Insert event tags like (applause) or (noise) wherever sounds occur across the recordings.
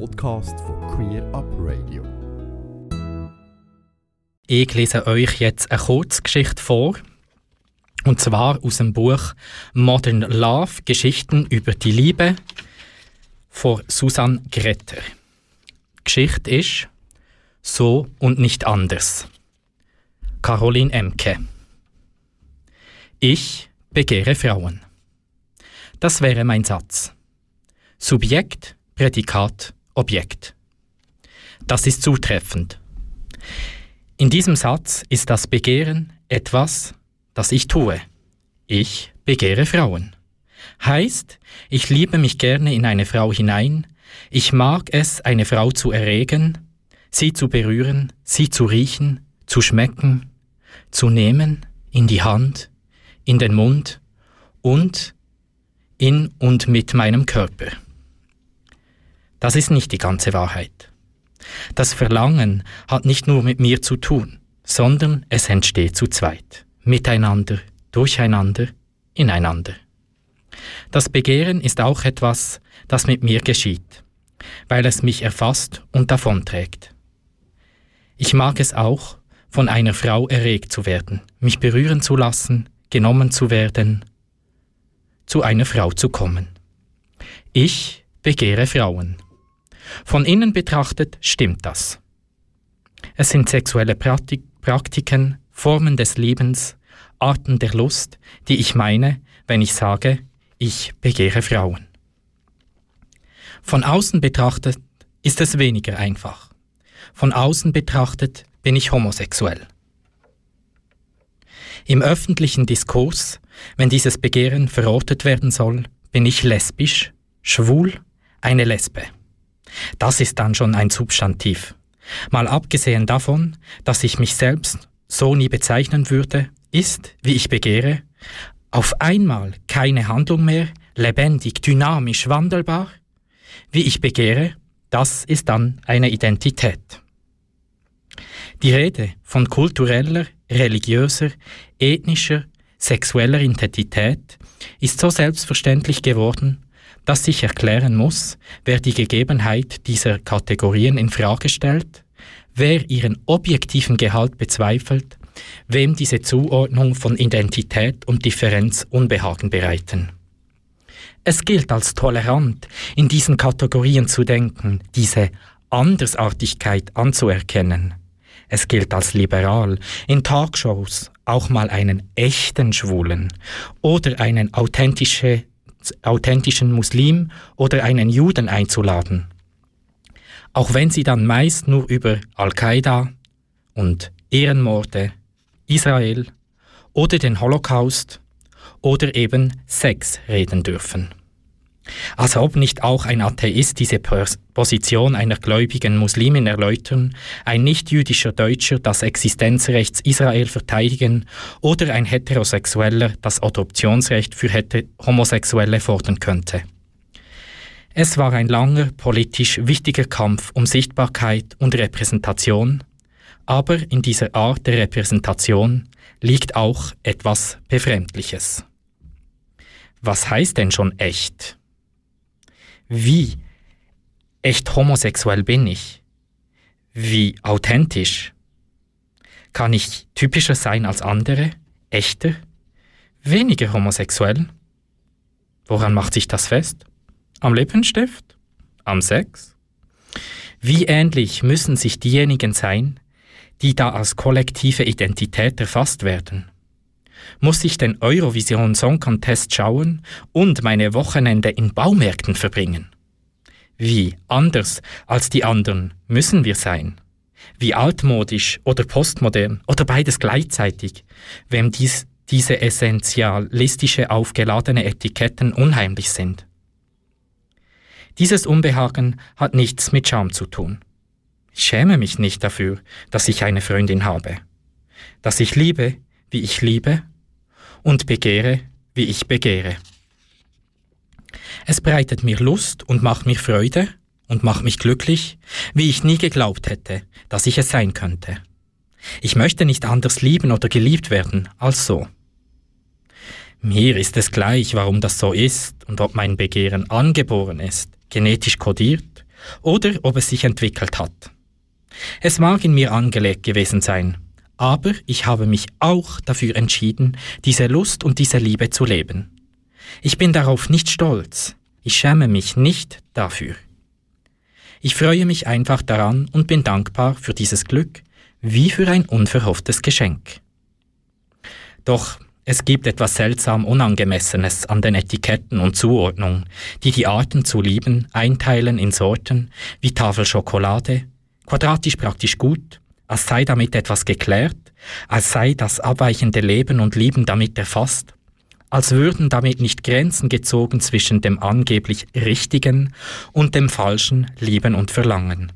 Podcast von Queer Up Radio. Ich lese euch jetzt eine Kurzgeschichte vor. Und zwar aus dem Buch Modern Love, Geschichten über die Liebe von Susanne Gretter. Die Geschichte ist So und nicht anders. Caroline Emke. Ich begehre Frauen. Das wäre mein Satz. Subjekt, Prädikat, Objekt. Das ist zutreffend. In diesem Satz ist das Begehren etwas, das ich tue. Ich begehre Frauen. Heißt, ich liebe mich gerne in eine Frau hinein, ich mag es, eine Frau zu erregen, sie zu berühren, sie zu riechen, zu schmecken, zu nehmen, in die Hand, in den Mund und in und mit meinem Körper. Das ist nicht die ganze Wahrheit. Das Verlangen hat nicht nur mit mir zu tun, sondern es entsteht zu zweit, miteinander, durcheinander, ineinander. Das Begehren ist auch etwas, das mit mir geschieht, weil es mich erfasst und davonträgt. Ich mag es auch, von einer Frau erregt zu werden, mich berühren zu lassen, genommen zu werden, zu einer Frau zu kommen. Ich begehre Frauen. Von innen betrachtet stimmt das. Es sind sexuelle Praktik Praktiken, Formen des Lebens, Arten der Lust, die ich meine, wenn ich sage, ich begehre Frauen. Von außen betrachtet ist es weniger einfach. Von außen betrachtet bin ich homosexuell. Im öffentlichen Diskurs, wenn dieses Begehren verortet werden soll, bin ich lesbisch, schwul, eine Lesbe. Das ist dann schon ein Substantiv. Mal abgesehen davon, dass ich mich selbst so nie bezeichnen würde, ist, wie ich begehre, auf einmal keine Handlung mehr, lebendig, dynamisch, wandelbar. Wie ich begehre, das ist dann eine Identität. Die Rede von kultureller, religiöser, ethnischer, sexueller Identität ist so selbstverständlich geworden, dass sich erklären muss, wer die Gegebenheit dieser Kategorien in Frage stellt, wer ihren objektiven Gehalt bezweifelt, wem diese Zuordnung von Identität und Differenz Unbehagen bereiten. Es gilt als tolerant, in diesen Kategorien zu denken, diese Andersartigkeit anzuerkennen. Es gilt als liberal, in Talkshows auch mal einen echten Schwulen oder einen authentische, authentischen Muslim oder einen Juden einzuladen. Auch wenn sie dann meist nur über Al-Qaida und Ehrenmorde, Israel oder den Holocaust oder eben Sex reden dürfen. Als ob nicht auch ein Atheist diese Position einer gläubigen Muslimin erläutern, ein nicht-jüdischer Deutscher das Existenzrecht Israel verteidigen oder ein Heterosexueller das Adoptionsrecht für Homosexuelle fordern könnte. Es war ein langer, politisch wichtiger Kampf um Sichtbarkeit und Repräsentation, aber in dieser Art der Repräsentation liegt auch etwas Befremdliches. Was heißt denn schon echt? Wie echt homosexuell bin ich? Wie authentisch? Kann ich typischer sein als andere? Echter? Weniger homosexuell? Woran macht sich das fest? Am Lippenstift? Am Sex? Wie ähnlich müssen sich diejenigen sein, die da als kollektive Identität erfasst werden? Muss ich den Eurovision Song Contest schauen und meine Wochenende in Baumärkten verbringen? Wie anders als die anderen müssen wir sein? Wie altmodisch oder postmodern oder beides gleichzeitig, wem dies, diese essentialistische aufgeladene Etiketten unheimlich sind? Dieses Unbehagen hat nichts mit Scham zu tun. Ich schäme mich nicht dafür, dass ich eine Freundin habe, dass ich liebe, wie ich liebe und begehre, wie ich begehre. Es bereitet mir Lust und macht mir Freude und macht mich glücklich, wie ich nie geglaubt hätte, dass ich es sein könnte. Ich möchte nicht anders lieben oder geliebt werden als so. Mir ist es gleich, warum das so ist und ob mein Begehren angeboren ist, genetisch kodiert oder ob es sich entwickelt hat. Es mag in mir angelegt gewesen sein, aber ich habe mich auch dafür entschieden, diese Lust und diese Liebe zu leben. Ich bin darauf nicht stolz, ich schäme mich nicht dafür. Ich freue mich einfach daran und bin dankbar für dieses Glück, wie für ein unverhofftes Geschenk. Doch es gibt etwas seltsam Unangemessenes an den Etiketten und Zuordnungen, die die Arten zu lieben einteilen in Sorten wie Tafel Schokolade, quadratisch praktisch gut, als sei damit etwas geklärt, als sei das abweichende Leben und Lieben damit erfasst, als würden damit nicht Grenzen gezogen zwischen dem angeblich Richtigen und dem Falschen Lieben und Verlangen.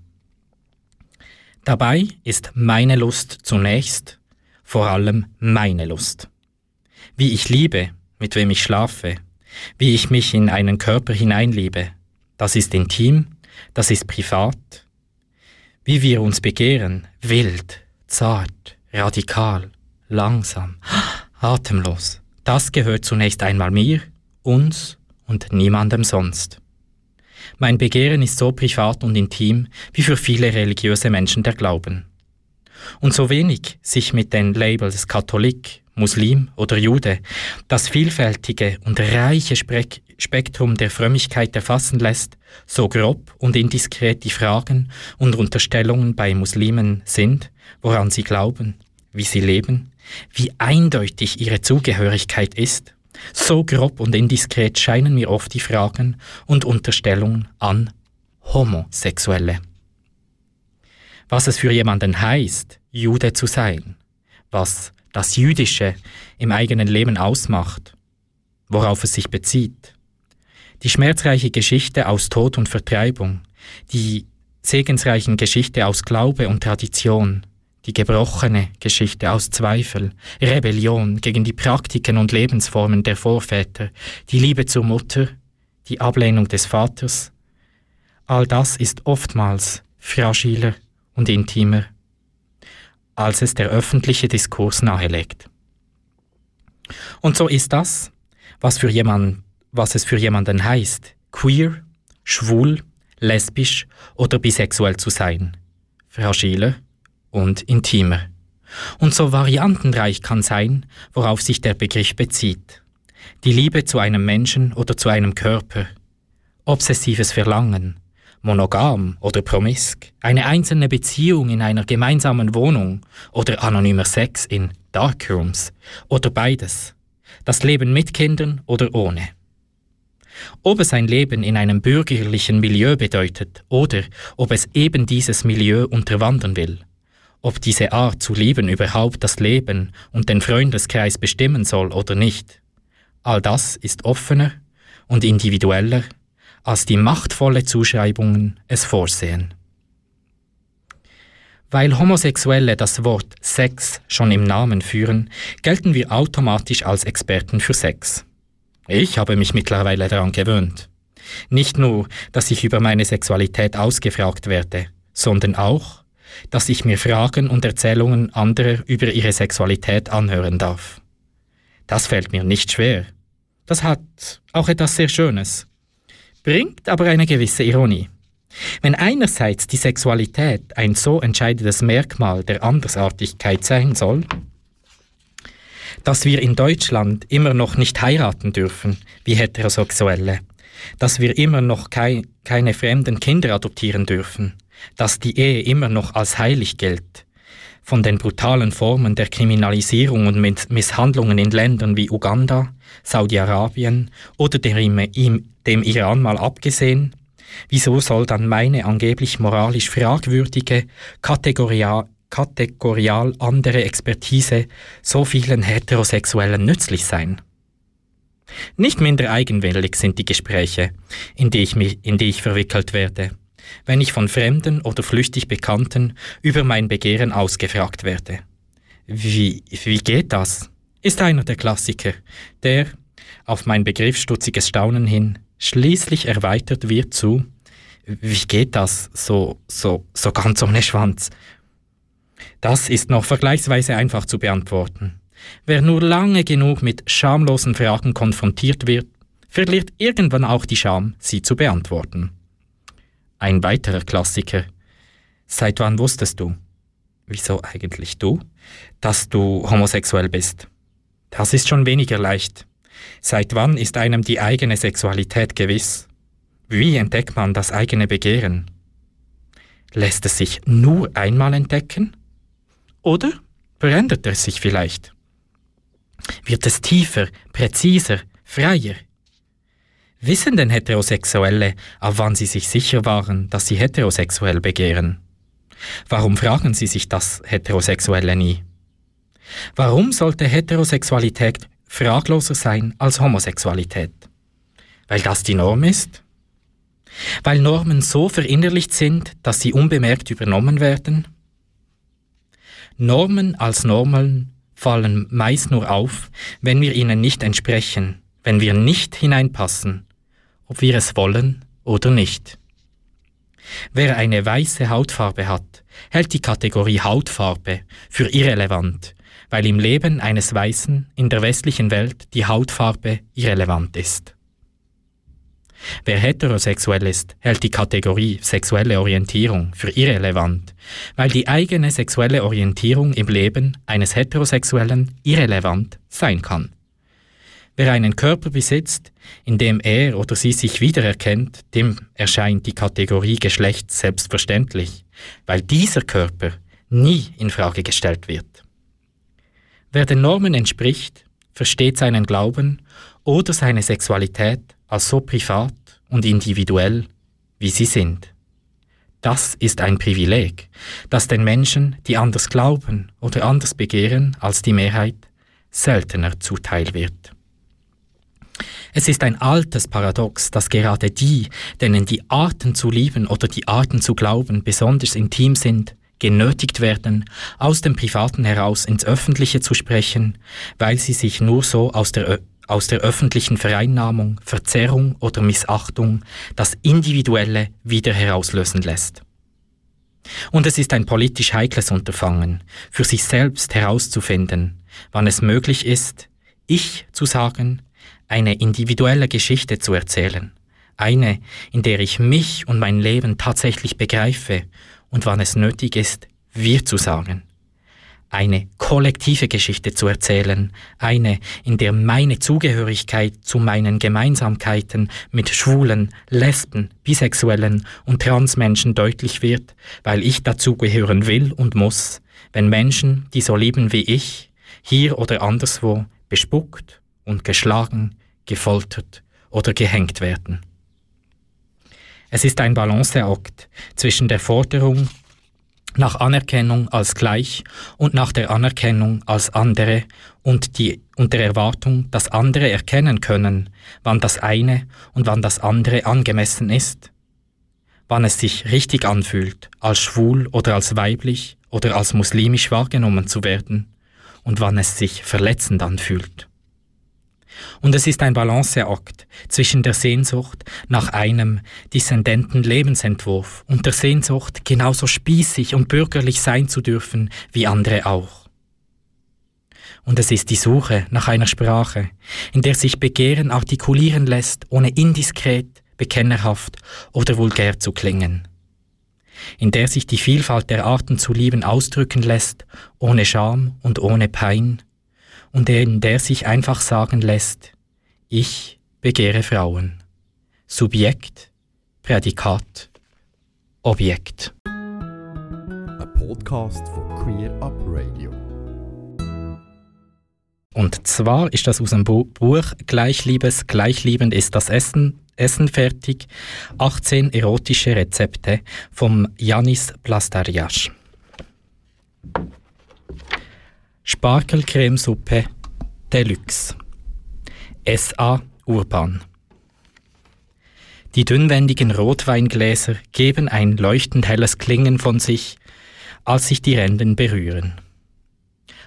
Dabei ist meine Lust zunächst vor allem meine Lust wie ich liebe, mit wem ich schlafe, wie ich mich in einen Körper hineinliebe. Das ist intim, das ist privat. Wie wir uns begehren, wild, zart, radikal, langsam, (gasps) atemlos. Das gehört zunächst einmal mir, uns und niemandem sonst. Mein Begehren ist so privat und intim wie für viele religiöse Menschen der Glauben. Und so wenig sich mit den Labels Katholik, Muslim oder Jude, das vielfältige und reiche Spektrum der Frömmigkeit erfassen lässt, so grob und indiskret die Fragen und Unterstellungen bei Muslimen sind, woran sie glauben, wie sie leben, wie eindeutig ihre Zugehörigkeit ist, so grob und indiskret scheinen mir oft die Fragen und Unterstellungen an Homosexuelle. Was es für jemanden heißt, Jude zu sein, was das Jüdische im eigenen Leben ausmacht, worauf es sich bezieht. Die schmerzreiche Geschichte aus Tod und Vertreibung, die segensreichen Geschichte aus Glaube und Tradition, die gebrochene Geschichte aus Zweifel, Rebellion gegen die Praktiken und Lebensformen der Vorväter, die Liebe zur Mutter, die Ablehnung des Vaters, all das ist oftmals fragiler und intimer als es der öffentliche Diskurs nahelegt. Und so ist das, was, für jemand, was es für jemanden heißt, queer, schwul, lesbisch oder bisexuell zu sein, fragiler und intimer. Und so variantenreich kann sein, worauf sich der Begriff bezieht. Die Liebe zu einem Menschen oder zu einem Körper, obsessives Verlangen, monogam oder promisk, eine einzelne Beziehung in einer gemeinsamen Wohnung oder anonymer Sex in Darkrooms oder beides, das Leben mit Kindern oder ohne. Ob es ein Leben in einem bürgerlichen Milieu bedeutet oder ob es eben dieses Milieu unterwandern will, ob diese Art zu lieben überhaupt das Leben und den Freundeskreis bestimmen soll oder nicht, all das ist offener und individueller als die machtvolle Zuschreibungen es vorsehen. Weil Homosexuelle das Wort Sex schon im Namen führen, gelten wir automatisch als Experten für Sex. Ich habe mich mittlerweile daran gewöhnt. Nicht nur, dass ich über meine Sexualität ausgefragt werde, sondern auch, dass ich mir Fragen und Erzählungen anderer über ihre Sexualität anhören darf. Das fällt mir nicht schwer. Das hat auch etwas sehr Schönes bringt aber eine gewisse Ironie. Wenn einerseits die Sexualität ein so entscheidendes Merkmal der Andersartigkeit sein soll, dass wir in Deutschland immer noch nicht heiraten dürfen wie Heterosexuelle, dass wir immer noch kei keine fremden Kinder adoptieren dürfen, dass die Ehe immer noch als heilig gilt, von den brutalen Formen der Kriminalisierung und Misshandlungen in Ländern wie Uganda, Saudi-Arabien oder dem, dem Iran mal abgesehen, wieso soll dann meine angeblich moralisch fragwürdige, kategorial, kategorial andere Expertise so vielen Heterosexuellen nützlich sein? Nicht minder eigenwillig sind die Gespräche, in die ich, mich, in die ich verwickelt werde wenn ich von Fremden oder flüchtig Bekannten über mein Begehren ausgefragt werde. Wie, wie geht das? Ist einer der Klassiker, der, auf mein begriffsstutziges Staunen hin, schließlich erweitert wird zu, wie geht das so, so, so ganz ohne Schwanz? Das ist noch vergleichsweise einfach zu beantworten. Wer nur lange genug mit schamlosen Fragen konfrontiert wird, verliert irgendwann auch die Scham, sie zu beantworten. Ein weiterer Klassiker. Seit wann wusstest du? Wieso eigentlich du? Dass du homosexuell bist. Das ist schon weniger leicht. Seit wann ist einem die eigene Sexualität gewiss? Wie entdeckt man das eigene Begehren? Lässt es sich nur einmal entdecken? Oder verändert es sich vielleicht? Wird es tiefer, präziser, freier? Wissen denn Heterosexuelle, ab wann sie sich sicher waren, dass sie heterosexuell begehren? Warum fragen sie sich das Heterosexuelle nie? Warum sollte Heterosexualität fragloser sein als Homosexualität? Weil das die Norm ist? Weil Normen so verinnerlicht sind, dass sie unbemerkt übernommen werden? Normen als Normen fallen meist nur auf, wenn wir ihnen nicht entsprechen, wenn wir nicht hineinpassen, ob wir es wollen oder nicht. Wer eine weiße Hautfarbe hat, hält die Kategorie Hautfarbe für irrelevant, weil im Leben eines Weißen in der westlichen Welt die Hautfarbe irrelevant ist. Wer heterosexuell ist, hält die Kategorie sexuelle Orientierung für irrelevant, weil die eigene sexuelle Orientierung im Leben eines Heterosexuellen irrelevant sein kann. Wer einen Körper besitzt, in dem er oder sie sich wiedererkennt, dem erscheint die Kategorie Geschlecht selbstverständlich, weil dieser Körper nie in Frage gestellt wird. Wer den Normen entspricht, versteht seinen Glauben oder seine Sexualität als so privat und individuell, wie sie sind. Das ist ein Privileg, das den Menschen, die anders glauben oder anders begehren als die Mehrheit, seltener zuteil wird. Es ist ein altes Paradox, dass gerade die, denen die Arten zu lieben oder die Arten zu glauben besonders intim sind, genötigt werden, aus dem Privaten heraus ins Öffentliche zu sprechen, weil sie sich nur so aus der, aus der öffentlichen Vereinnahmung, Verzerrung oder Missachtung das Individuelle wieder herauslösen lässt. Und es ist ein politisch heikles Unterfangen, für sich selbst herauszufinden, wann es möglich ist, ich zu sagen, eine individuelle Geschichte zu erzählen, eine, in der ich mich und mein Leben tatsächlich begreife und wann es nötig ist, wir zu sagen. Eine kollektive Geschichte zu erzählen, eine, in der meine Zugehörigkeit zu meinen Gemeinsamkeiten mit Schwulen, Lesben, Bisexuellen und Transmenschen deutlich wird, weil ich dazugehören will und muss, wenn Menschen, die so lieben wie ich, hier oder anderswo bespuckt und geschlagen, gefoltert oder gehängt werden. Es ist ein Balanceakt zwischen der Forderung nach Anerkennung als gleich und nach der Anerkennung als andere und, die, und der Erwartung, dass andere erkennen können, wann das eine und wann das andere angemessen ist, wann es sich richtig anfühlt, als schwul oder als weiblich oder als muslimisch wahrgenommen zu werden und wann es sich verletzend anfühlt. Und es ist ein Balanceakt zwischen der Sehnsucht nach einem dissendenten Lebensentwurf und der Sehnsucht, genauso spießig und bürgerlich sein zu dürfen wie andere auch. Und es ist die Suche nach einer Sprache, in der sich Begehren artikulieren lässt, ohne indiskret, bekennerhaft oder vulgär zu klingen. In der sich die Vielfalt der Arten zu lieben ausdrücken lässt, ohne Scham und ohne Pein, und in der sich einfach sagen lässt, ich begehre Frauen. Subjekt, Prädikat, Objekt. Ein Podcast von Queer Up Radio. Und zwar ist das aus dem Buch Gleichliebes, Gleichliebend ist das Essen, Essen fertig. 18 erotische Rezepte vom Janis Plastarias. Spargelcremesuppe Deluxe. SA Urban. Die dünnwendigen Rotweingläser geben ein leuchtend helles Klingen von sich, als sich die Ränden berühren.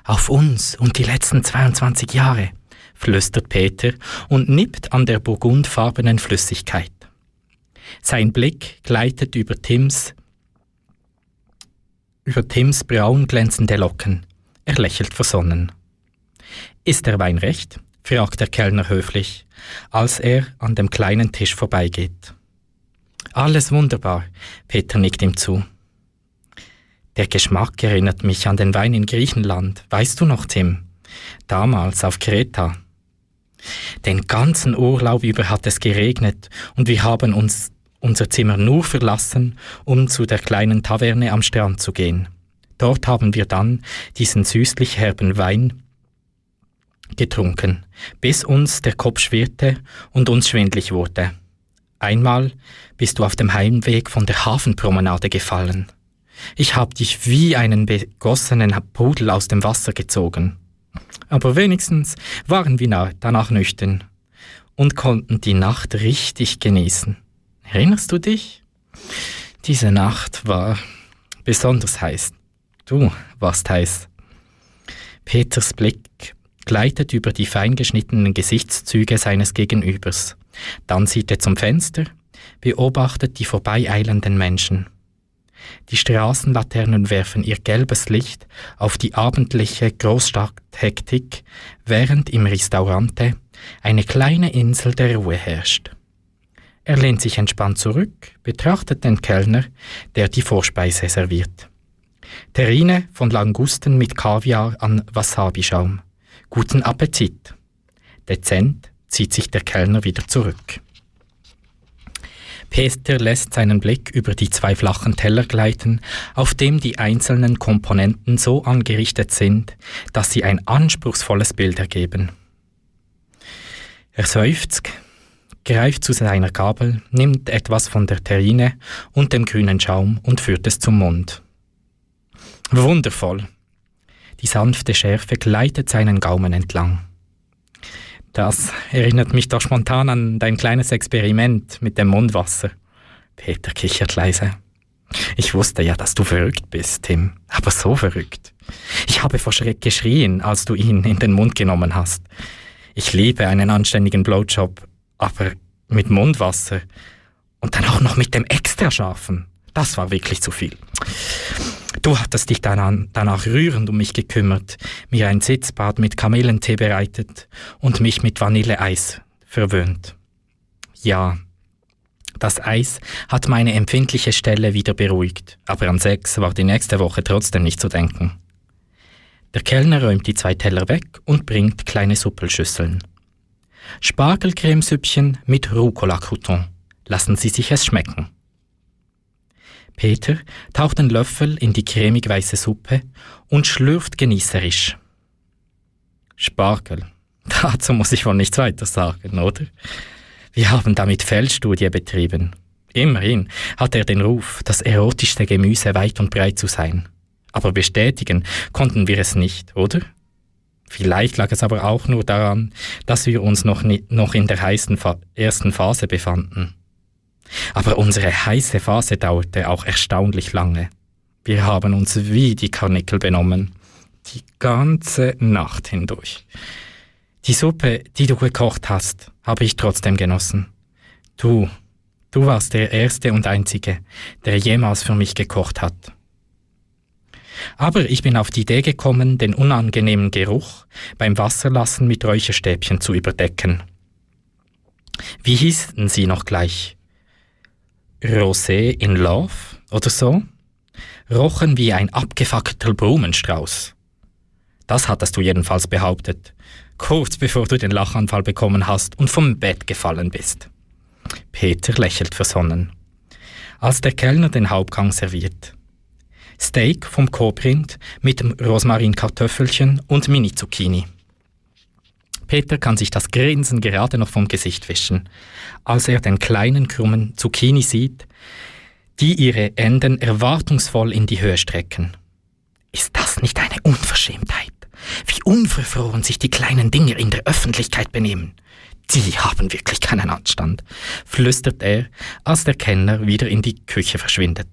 Auf uns und die letzten 22 Jahre, flüstert Peter und nippt an der burgundfarbenen Flüssigkeit. Sein Blick gleitet über Tims über Tims braun glänzende Locken. Er lächelt versonnen. Ist der Wein recht? fragt der Kellner höflich, als er an dem kleinen Tisch vorbeigeht. Alles wunderbar, Peter nickt ihm zu. Der Geschmack erinnert mich an den Wein in Griechenland. Weißt du noch, Tim? Damals auf Kreta. Den ganzen Urlaub über hat es geregnet und wir haben uns unser Zimmer nur verlassen, um zu der kleinen Taverne am Strand zu gehen. Dort haben wir dann diesen süßlich herben Wein getrunken, bis uns der Kopf schwirrte und uns schwindlig wurde. Einmal bist du auf dem Heimweg von der Hafenpromenade gefallen. Ich hab dich wie einen begossenen Pudel aus dem Wasser gezogen. Aber wenigstens waren wir danach nüchtern und konnten die Nacht richtig genießen. Erinnerst du dich? Diese Nacht war besonders heiß. Du warst heiß. Peters Blick gleitet über die feingeschnittenen Gesichtszüge seines Gegenübers. Dann sieht er zum Fenster, beobachtet die vorbeieilenden Menschen. Die Straßenlaternen werfen ihr gelbes Licht auf die abendliche Großstadthektik, während im Restaurante eine kleine Insel der Ruhe herrscht. Er lehnt sich entspannt zurück, betrachtet den Kellner, der die Vorspeise serviert. Terrine von Langusten mit Kaviar an Wasabi-Schaum. Guten Appetit. Dezent zieht sich der Kellner wieder zurück. Peter lässt seinen Blick über die zwei flachen Teller gleiten, auf dem die einzelnen Komponenten so angerichtet sind, dass sie ein anspruchsvolles Bild ergeben. Er seufzt, greift zu seiner Gabel, nimmt etwas von der Terrine und dem grünen Schaum und führt es zum Mund. Wundervoll. Die sanfte Schärfe gleitet seinen Gaumen entlang. Das erinnert mich doch spontan an dein kleines Experiment mit dem Mundwasser. Peter kichert leise. Ich wusste ja, dass du verrückt bist, Tim, aber so verrückt. Ich habe vor Schreck geschrien, als du ihn in den Mund genommen hast. Ich liebe einen anständigen Blowjob, aber mit Mundwasser und dann auch noch mit dem Extrascharfen. Das war wirklich zu viel. Du hattest dich dann danach rührend um mich gekümmert, mir ein Sitzbad mit Kamillentee bereitet und mich mit Vanilleeis verwöhnt. Ja, das Eis hat meine empfindliche Stelle wieder beruhigt, aber an Sex war die nächste Woche trotzdem nicht zu denken. Der Kellner räumt die zwei Teller weg und bringt kleine Suppelschüsseln. Spargelcremesüppchen mit Rucola-Crouton. Lassen Sie sich es schmecken. Peter taucht den Löffel in die cremig weiße Suppe und schlürft genießerisch. Spargel. (laughs) Dazu muss ich wohl nichts weiter sagen, oder? Wir haben damit Feldstudie betrieben. Immerhin hat er den Ruf, das erotischste Gemüse weit und breit zu sein. Aber bestätigen konnten wir es nicht, oder? Vielleicht lag es aber auch nur daran, dass wir uns noch, noch in der heißen Fa ersten Phase befanden. Aber unsere heiße Phase dauerte auch erstaunlich lange. Wir haben uns wie die Karnickel benommen. Die ganze Nacht hindurch. Die Suppe, die du gekocht hast, habe ich trotzdem genossen. Du, du warst der Erste und Einzige, der jemals für mich gekocht hat. Aber ich bin auf die Idee gekommen, den unangenehmen Geruch beim Wasserlassen mit Räucherstäbchen zu überdecken. Wie hießen sie noch gleich? Rosé in Love oder so? Rochen wie ein abgefackelter Blumenstrauß. Das hattest du jedenfalls behauptet, kurz bevor du den Lachanfall bekommen hast und vom Bett gefallen bist. Peter lächelt versonnen. Als der Kellner den Hauptgang serviert, Steak vom Kobrind mit Rosmarinkartoffelchen und Mini-Zucchini. Peter kann sich das Grinsen gerade noch vom Gesicht wischen, als er den kleinen krummen Zucchini sieht, die ihre Enden erwartungsvoll in die Höhe strecken. Ist das nicht eine Unverschämtheit? Wie unverfroren sich die kleinen Dinger in der Öffentlichkeit benehmen. Die haben wirklich keinen Anstand, flüstert er, als der Kenner wieder in die Küche verschwindet.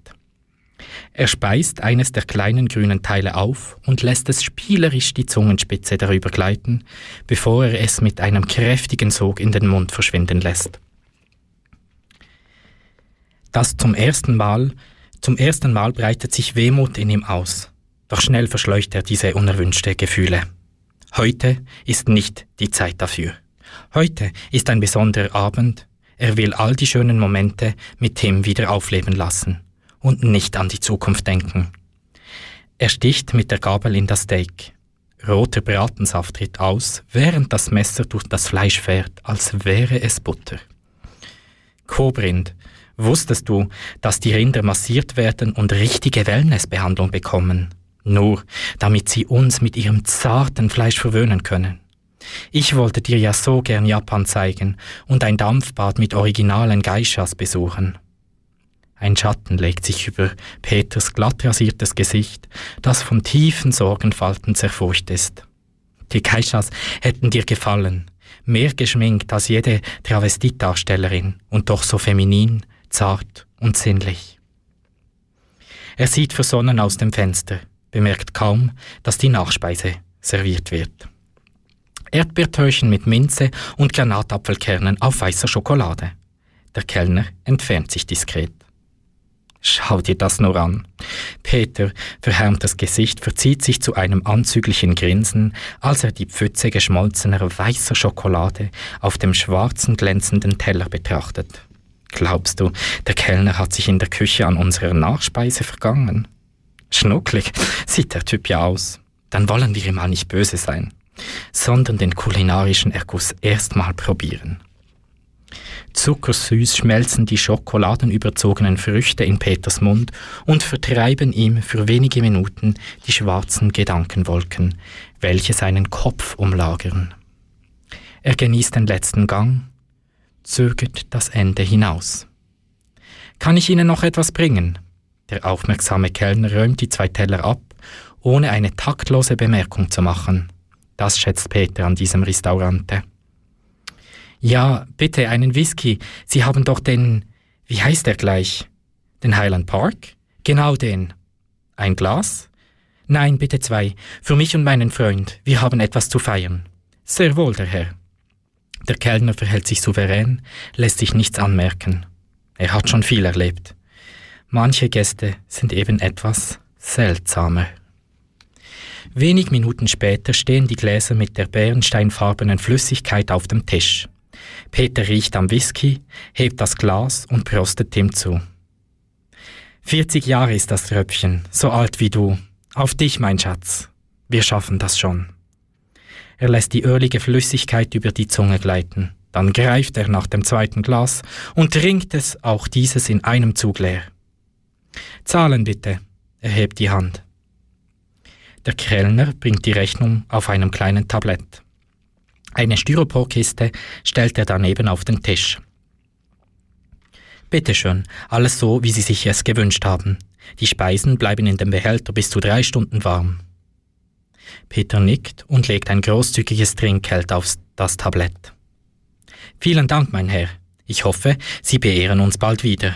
Er speist eines der kleinen grünen Teile auf und lässt es spielerisch die Zungenspitze darüber gleiten, bevor er es mit einem kräftigen Sog in den Mund verschwinden lässt. Das zum ersten Mal, zum ersten Mal breitet sich Wehmut in ihm aus, doch schnell verschleucht er diese unerwünschte Gefühle. Heute ist nicht die Zeit dafür. Heute ist ein besonderer Abend, Er will all die schönen Momente mit Tim wieder aufleben lassen und nicht an die Zukunft denken. Er sticht mit der Gabel in das Steak. Roter Bratensaft tritt aus, während das Messer durch das Fleisch fährt, als wäre es Butter. Kobrind, wusstest du, dass die Rinder massiert werden und richtige Wellnessbehandlung bekommen? Nur, damit sie uns mit ihrem zarten Fleisch verwöhnen können. Ich wollte dir ja so gern Japan zeigen und ein Dampfbad mit originalen Geishas besuchen. Ein Schatten legt sich über Peters glatt rasiertes Gesicht, das von tiefen Sorgenfalten zerfurcht ist. Die Geishas hätten dir gefallen, mehr geschminkt als jede Travestitdarstellerin und doch so feminin, zart und sinnlich. Er sieht versonnen aus dem Fenster, bemerkt kaum, dass die Nachspeise serviert wird. Erdbeertörchen mit Minze und Granatapfelkernen auf weißer Schokolade. Der Kellner entfernt sich diskret. Schau dir das nur an. Peter, verhärmtes Gesicht, verzieht sich zu einem anzüglichen Grinsen, als er die Pfütze geschmolzener weißer Schokolade auf dem schwarzen glänzenden Teller betrachtet. Glaubst du, der Kellner hat sich in der Küche an unserer Nachspeise vergangen? Schnucklig sieht der Typ ja aus. Dann wollen wir ihm mal nicht böse sein, sondern den kulinarischen Erguss erstmal probieren. Zuckersüß schmelzen die schokoladenüberzogenen Früchte in Peters Mund und vertreiben ihm für wenige Minuten die schwarzen Gedankenwolken, welche seinen Kopf umlagern. Er genießt den letzten Gang, zögert das Ende hinaus. Kann ich Ihnen noch etwas bringen? Der aufmerksame Kellner räumt die zwei Teller ab, ohne eine taktlose Bemerkung zu machen. Das schätzt Peter an diesem Restaurante. Ja, bitte, einen Whisky. Sie haben doch den, wie heißt der gleich? Den Highland Park? Genau den. Ein Glas? Nein, bitte zwei. Für mich und meinen Freund. Wir haben etwas zu feiern. Sehr wohl, der Herr. Der Kellner verhält sich souverän, lässt sich nichts anmerken. Er hat schon viel erlebt. Manche Gäste sind eben etwas seltsamer. Wenig Minuten später stehen die Gläser mit der bärensteinfarbenen Flüssigkeit auf dem Tisch. Peter riecht am Whisky, hebt das Glas und prostet Tim zu. 40 Jahre ist das Tröpfchen, so alt wie du. Auf dich, mein Schatz. Wir schaffen das schon. Er lässt die ölige Flüssigkeit über die Zunge gleiten. Dann greift er nach dem zweiten Glas und trinkt es, auch dieses in einem Zug leer. Zahlen bitte. Er hebt die Hand. Der Kellner bringt die Rechnung auf einem kleinen Tablett. Eine Styroporkiste stellt er daneben auf den Tisch. Bitte schön, alles so, wie Sie sich es gewünscht haben. Die Speisen bleiben in dem Behälter bis zu drei Stunden warm. Peter nickt und legt ein großzügiges Trinkgeld auf das Tablett. Vielen Dank, mein Herr. Ich hoffe, Sie beehren uns bald wieder.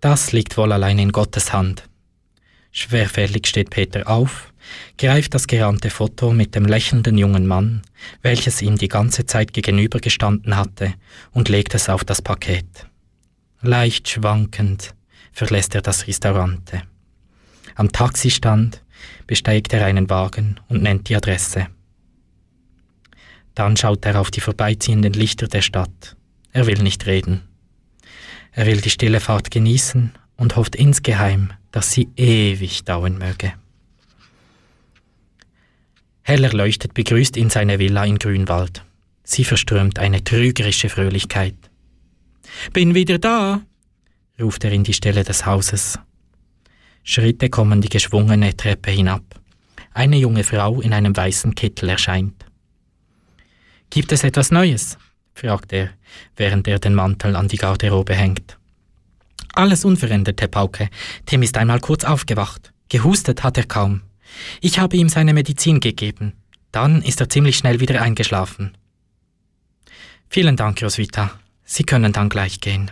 Das liegt wohl allein in Gottes Hand. Schwerfällig steht Peter auf, greift das gerahmte Foto mit dem lächelnden jungen Mann, welches ihm die ganze Zeit gegenübergestanden hatte, und legt es auf das Paket. Leicht schwankend verlässt er das Restaurante. Am Taxistand besteigt er einen Wagen und nennt die Adresse. Dann schaut er auf die vorbeiziehenden Lichter der Stadt. Er will nicht reden. Er will die stille Fahrt genießen und hofft insgeheim, dass sie ewig dauern möge. Hell erleuchtet begrüßt ihn seine Villa in Grünwald. Sie verströmt eine trügerische Fröhlichkeit. Bin wieder da, ruft er in die Stelle des Hauses. Schritte kommen die geschwungene Treppe hinab. Eine junge Frau in einem weißen Kittel erscheint. Gibt es etwas Neues? fragt er, während er den Mantel an die Garderobe hängt. Alles unverändert, Herr Pauke. Tim ist einmal kurz aufgewacht. Gehustet hat er kaum. Ich habe ihm seine Medizin gegeben. Dann ist er ziemlich schnell wieder eingeschlafen. Vielen Dank, Roswitha. Sie können dann gleich gehen.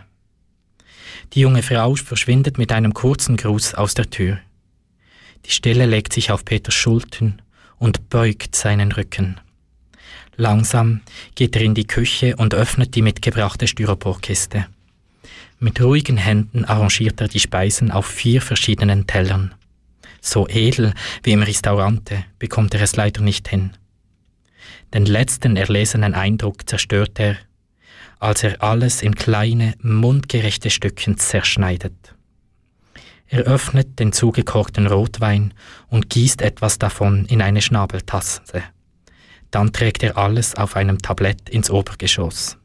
Die junge Frau verschwindet mit einem kurzen Gruß aus der Tür. Die Stille legt sich auf Peters Schultern und beugt seinen Rücken. Langsam geht er in die Küche und öffnet die mitgebrachte Styroporkiste. Mit ruhigen Händen arrangiert er die Speisen auf vier verschiedenen Tellern. So edel wie im Restaurante bekommt er es leider nicht hin. Den letzten erlesenen Eindruck zerstört er, als er alles in kleine, mundgerechte Stückchen zerschneidet. Er öffnet den zugekochten Rotwein und gießt etwas davon in eine Schnabeltasse. Dann trägt er alles auf einem Tablett ins Obergeschoss.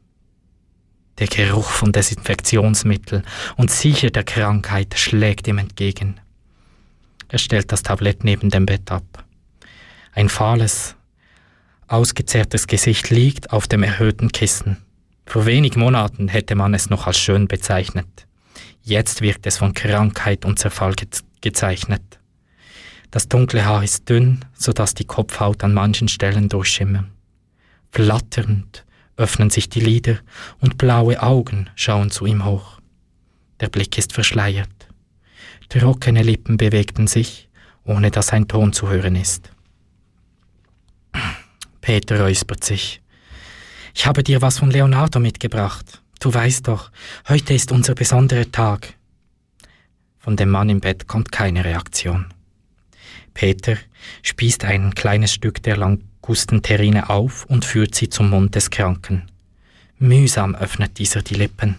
Der Geruch von Desinfektionsmittel und sicher der Krankheit schlägt ihm entgegen. Er stellt das Tablett neben dem Bett ab. Ein fahles, ausgezerrtes Gesicht liegt auf dem erhöhten Kissen. Vor wenig Monaten hätte man es noch als schön bezeichnet. Jetzt wirkt es von Krankheit und Zerfall ge gezeichnet. Das dunkle Haar ist dünn, so dass die Kopfhaut an manchen Stellen durchschimmert. Flatternd öffnen sich die Lider und blaue Augen schauen zu ihm hoch. Der Blick ist verschleiert. Trockene Lippen bewegten sich, ohne dass ein Ton zu hören ist. Peter räuspert sich. Ich habe dir was von Leonardo mitgebracht. Du weißt doch, heute ist unser besonderer Tag. Von dem Mann im Bett kommt keine Reaktion. Peter spießt ein kleines Stück der Langustenterrine auf und führt sie zum Mund des Kranken. Mühsam öffnet dieser die Lippen.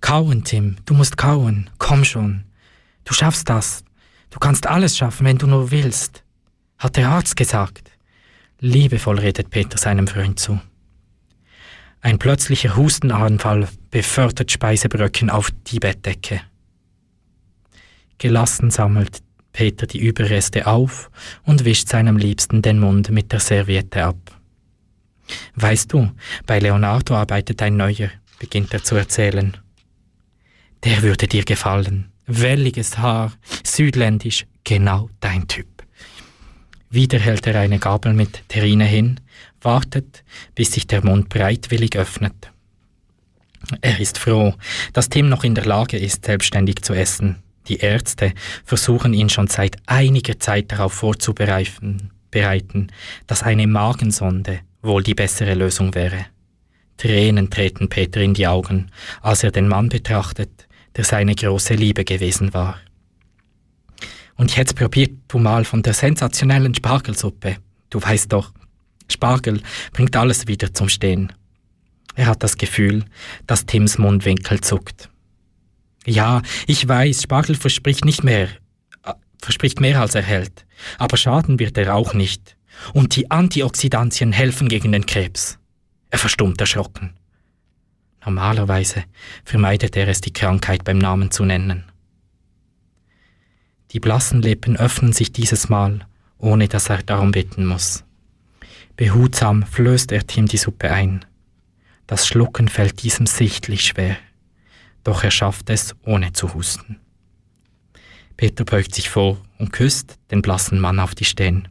Kauen, Tim, du musst kauen. Komm schon. Du schaffst das. Du kannst alles schaffen, wenn du nur willst, hat der Arzt gesagt. Liebevoll redet Peter seinem Freund zu. Ein plötzlicher Hustenanfall befördert Speisebröcken auf die Bettdecke. Gelassen sammelt Peter die Überreste auf und wischt seinem Liebsten den Mund mit der Serviette ab. Weißt du, bei Leonardo arbeitet ein Neuer, beginnt er zu erzählen. Der würde dir gefallen. Welliges Haar, südländisch, genau dein Typ. Wieder hält er eine Gabel mit Terrine hin, wartet, bis sich der Mund breitwillig öffnet. Er ist froh, dass Tim noch in der Lage ist, selbstständig zu essen. Die Ärzte versuchen ihn schon seit einiger Zeit darauf vorzubereiten, bereiten, dass eine Magensonde wohl die bessere Lösung wäre. Tränen treten Peter in die Augen, als er den Mann betrachtet, der seine große Liebe gewesen war. Und jetzt probier du mal von der sensationellen Spargelsuppe. Du weißt doch, Spargel bringt alles wieder zum Stehen. Er hat das Gefühl, dass Tims Mundwinkel zuckt. Ja, ich weiß, Spargel verspricht nicht mehr, äh, verspricht mehr als er hält. Aber schaden wird er auch nicht. Und die Antioxidantien helfen gegen den Krebs. Er verstummt erschrocken. Normalerweise vermeidet er es, die Krankheit beim Namen zu nennen. Die blassen Lippen öffnen sich dieses Mal, ohne dass er darum bitten muss. Behutsam flößt er Tim die Suppe ein. Das Schlucken fällt diesem sichtlich schwer, doch er schafft es, ohne zu husten. Peter beugt sich vor und küsst den blassen Mann auf die Stirn.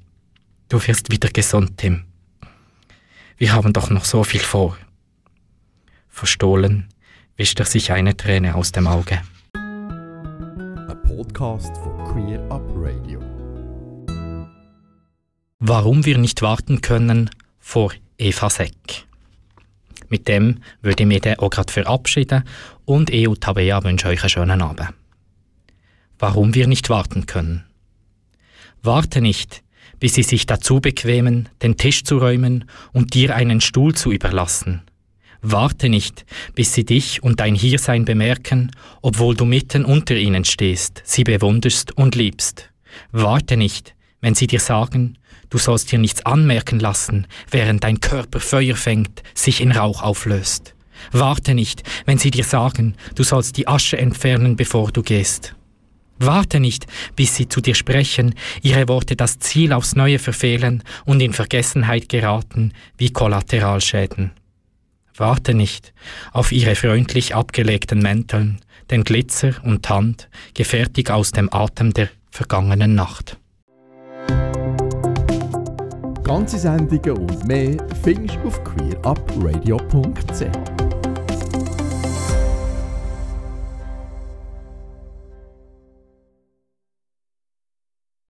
Du wirst wieder gesund, Tim. Wir haben doch noch so viel vor. Verstohlen wischt er sich eine Träne aus dem Auge. Ein Podcast von Queer Up Radio. Warum wir nicht warten können vor Eva Seck. Mit dem würde ich mich auch gerade verabschieden und EU Tabea wünsche euch einen schönen Abend. Warum wir nicht warten können. Warte nicht, bis sie sich dazu bequemen, den Tisch zu räumen und dir einen Stuhl zu überlassen. Warte nicht, bis sie dich und dein Hiersein bemerken, obwohl du mitten unter ihnen stehst, sie bewunderst und liebst. Warte nicht, wenn sie dir sagen, du sollst dir nichts anmerken lassen, während dein Körper Feuer fängt, sich in Rauch auflöst. Warte nicht, wenn sie dir sagen, du sollst die Asche entfernen, bevor du gehst. Warte nicht, bis sie zu dir sprechen, ihre Worte das Ziel aufs Neue verfehlen und in Vergessenheit geraten wie Kollateralschäden. Warte nicht auf ihre freundlich abgelegten Mänteln, den Glitzer und Tand, gefertigt aus dem Atem der vergangenen Nacht. Ganze Sendungen und mehr findest du auf queerupradio.ch.